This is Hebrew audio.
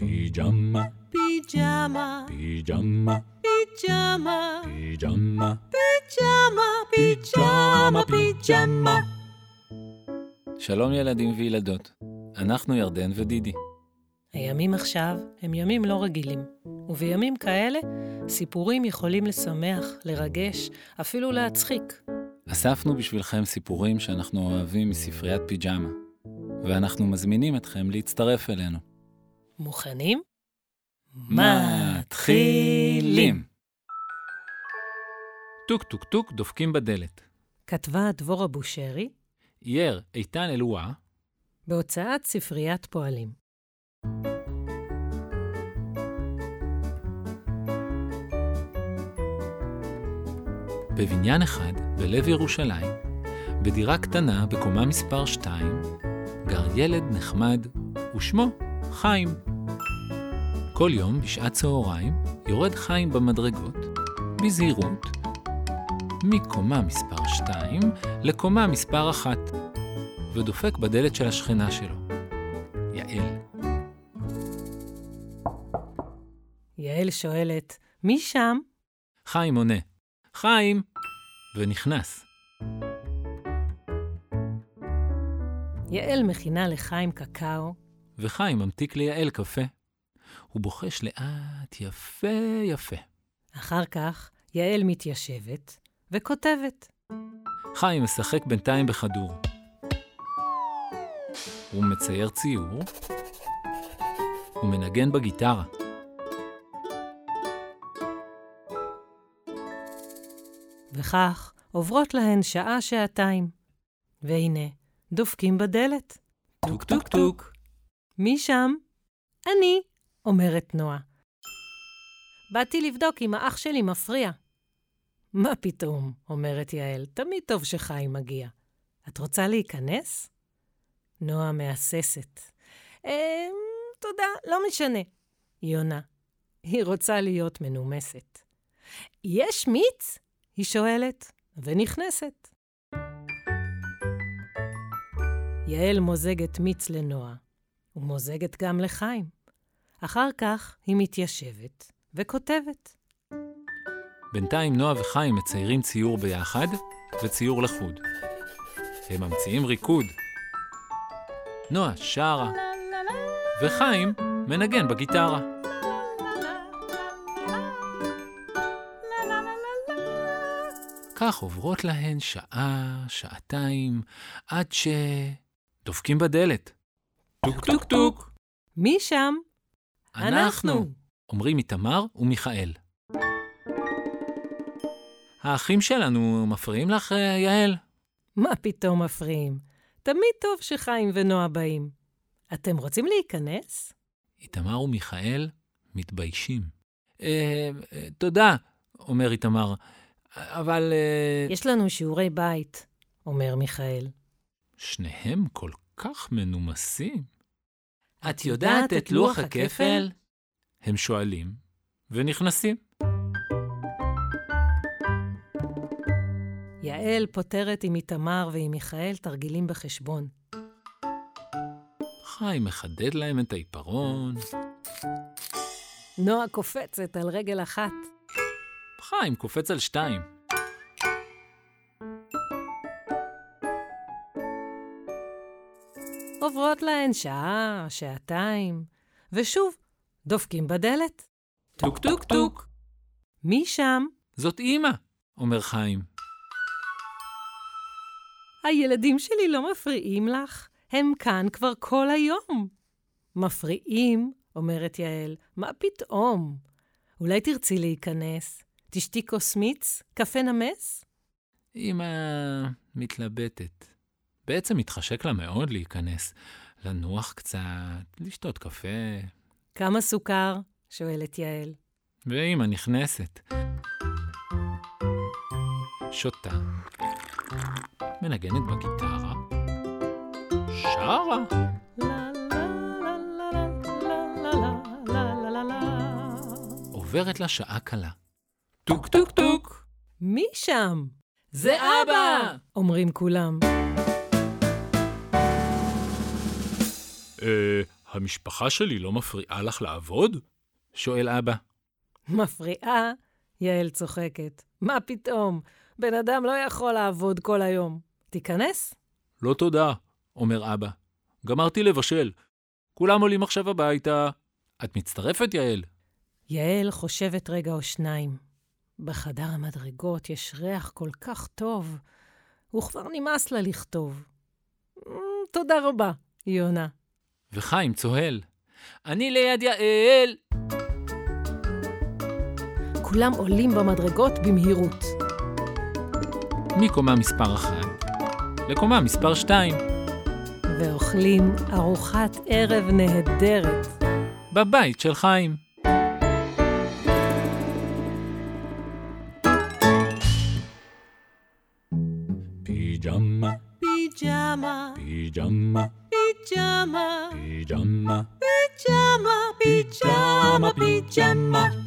פיג'מה, פיג'מה, פיג'מה, פיג'מה, פיג'מה, פיג'מה, פיג'מה, פיג'מה. שלום ילדים וילדות, אנחנו ירדן ודידי. הימים עכשיו הם ימים לא רגילים, ובימים כאלה סיפורים יכולים לשמח, לרגש, אפילו להצחיק. אספנו בשבילכם סיפורים שאנחנו אוהבים מספריית פיג'מה, ואנחנו מזמינים אתכם להצטרף אלינו. מוכנים? מתחילים! טוק טוק טוק דופקים בדלת. כתבה דבורה בושרי אייר איתן אלואה, בהוצאת ספריית פועלים. בבניין אחד, בלב ירושלים, בדירה קטנה בקומה מספר 2, גר ילד נחמד, ושמו חיים. כל יום בשעת צהריים יורד חיים במדרגות, בזהירות, מקומה מספר 2 לקומה מספר 1, ודופק בדלת של השכנה שלו, יעל. יעל שואלת, מי שם? חיים עונה, חיים! ונכנס. יעל מכינה לחיים קקאו, וחיים ממתיק ליעל קפה. הוא בוחש לאט, יפה יפה. אחר כך יעל מתיישבת וכותבת. חיים משחק בינתיים בכדור. הוא מצייר ציור. הוא מנגן בגיטרה. וכך עוברות להן שעה-שעתיים. והנה, דופקים בדלת. טוק טוק טוק. מי שם? אני, אומרת נועה. באתי לבדוק אם האח שלי מפריע. מה פתאום, אומרת יעל, תמיד טוב שחיים מגיע. את רוצה להיכנס? נועה מהססת. אה, תודה, לא משנה. היא עונה. היא רוצה להיות מנומסת. יש מיץ? היא שואלת, ונכנסת. יעל מוזגת מיץ לנועה, ומוזגת גם לחיים. אחר כך היא מתיישבת וכותבת. בינתיים נועה וחיים מציירים ציור ביחד, וציור לחוד. הם ממציאים ריקוד. נועה שרה, וחיים מנגן בגיטרה. כך עוברות להן שעה, שעתיים, עד ש... דופקים בדלת. טוק טוק טוק. מי שם? אנחנו, אומרים איתמר ומיכאל. האחים שלנו מפריעים לך, אה, יעל? מה פתאום מפריעים? תמיד טוב שחיים ונועה באים. אתם רוצים להיכנס? איתמר ומיכאל מתביישים. אה, אה, תודה, אומר איתמר, אבל... אה, יש לנו שיעורי בית, אומר מיכאל. שניהם כל כך מנומסים. את יודעת את לוח הכפל? הם שואלים, ונכנסים. יעל פותרת עם איתמר ועם מיכאל תרגילים בחשבון. חיים מחדד להם את העיפרון, נועה קופצת על רגל אחת. חיים קופץ על שתיים. עוברות להן שעה, שעתיים, ושוב, דופקים בדלת. טוק טוק טוק. מי שם? זאת אימא, אומר חיים. הילדים שלי לא מפריעים לך, הם כאן כבר כל היום. מפריעים, אומרת יעל, מה פתאום? אולי תרצי להיכנס? תשתי כוס מיץ? קפה נמס? אמא מתלבטת. בעצם מתחשק לה מאוד להיכנס, לנוח קצת, לשתות קפה. כמה סוכר? שואלת יעל. ואימא נכנסת. שותה, מנגנת בגיטרה, שרה. עוברת לה שעה קלה. טוק טוק טוק! מי שם? זה אבא! אומרים כולם. אה, המשפחה שלי לא מפריעה לך לעבוד? שואל אבא. מפריעה? יעל צוחקת. מה פתאום? בן אדם לא יכול לעבוד כל היום. תיכנס? לא תודה, אומר אבא. גמרתי לבשל. כולם עולים עכשיו הביתה. את מצטרפת, יעל? יעל חושבת רגע או שניים. בחדר המדרגות יש ריח כל כך טוב, וכבר נמאס לה לכתוב. "מ, תודה רבה, היא עונה. וחיים צוהל. אני ליד יעל! כולם עולים במדרגות במהירות. מקומה מספר אחת לקומה מספר שתיים, ואוכלים ארוחת ערב נהדרת. בבית של חיים. פיג'מה, פיג'מה, פיג'מה, pajama, pajama, pajama, pajama, pajama.